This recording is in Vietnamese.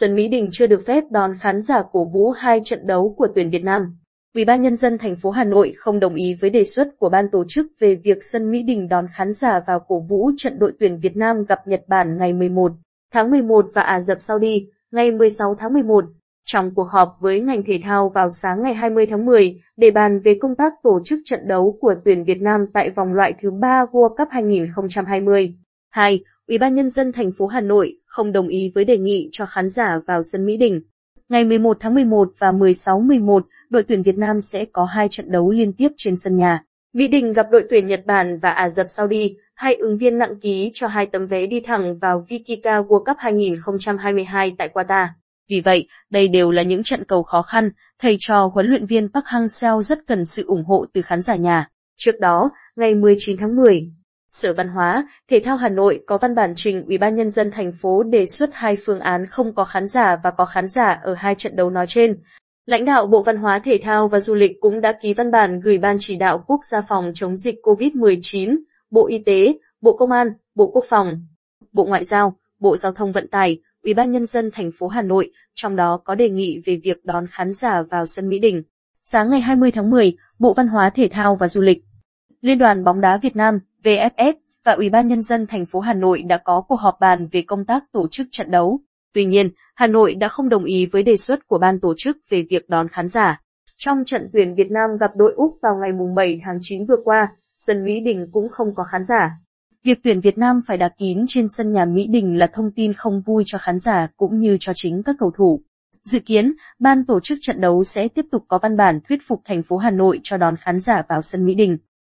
sân Mỹ Đình chưa được phép đón khán giả cổ vũ hai trận đấu của tuyển Việt Nam. Ủy ban nhân dân thành phố Hà Nội không đồng ý với đề xuất của ban tổ chức về việc sân Mỹ Đình đón khán giả vào cổ vũ trận đội tuyển Việt Nam gặp Nhật Bản ngày 11 tháng 11 và Ả Rập Saudi ngày 16 tháng 11. Trong cuộc họp với ngành thể thao vào sáng ngày 20 tháng 10, để bàn về công tác tổ chức trận đấu của tuyển Việt Nam tại vòng loại thứ 3 World Cup 2020. 2. Ủy ban nhân dân thành phố Hà Nội không đồng ý với đề nghị cho khán giả vào sân Mỹ Đình. Ngày 11 tháng 11 và 16-11, đội tuyển Việt Nam sẽ có hai trận đấu liên tiếp trên sân nhà. Mỹ Đình gặp đội tuyển Nhật Bản và Ả Rập Saudi, hai ứng viên nặng ký cho hai tấm vé đi thẳng vào Vikika World Cup 2022 tại Qatar. Vì vậy, đây đều là những trận cầu khó khăn, thầy trò huấn luyện viên Park Hang-seo rất cần sự ủng hộ từ khán giả nhà. Trước đó, ngày 19 tháng 10, Sở Văn hóa, Thể thao Hà Nội có văn bản trình Ủy ban nhân dân thành phố đề xuất hai phương án không có khán giả và có khán giả ở hai trận đấu nói trên. Lãnh đạo Bộ Văn hóa Thể thao và Du lịch cũng đã ký văn bản gửi Ban chỉ đạo quốc gia phòng chống dịch COVID-19, Bộ Y tế, Bộ Công an, Bộ Quốc phòng, Bộ Ngoại giao, Bộ Giao thông Vận tải, Ủy ban nhân dân thành phố Hà Nội, trong đó có đề nghị về việc đón khán giả vào sân Mỹ Đình. Sáng ngày 20 tháng 10, Bộ Văn hóa Thể thao và Du lịch, Liên đoàn bóng đá Việt Nam VFF và Ủy ban nhân dân thành phố Hà Nội đã có cuộc họp bàn về công tác tổ chức trận đấu. Tuy nhiên, Hà Nội đã không đồng ý với đề xuất của ban tổ chức về việc đón khán giả. Trong trận tuyển Việt Nam gặp đội Úc vào ngày 7 tháng 9 vừa qua, sân Mỹ Đình cũng không có khán giả. Việc tuyển Việt Nam phải đá kín trên sân nhà Mỹ Đình là thông tin không vui cho khán giả cũng như cho chính các cầu thủ. Dự kiến, ban tổ chức trận đấu sẽ tiếp tục có văn bản thuyết phục thành phố Hà Nội cho đón khán giả vào sân Mỹ Đình.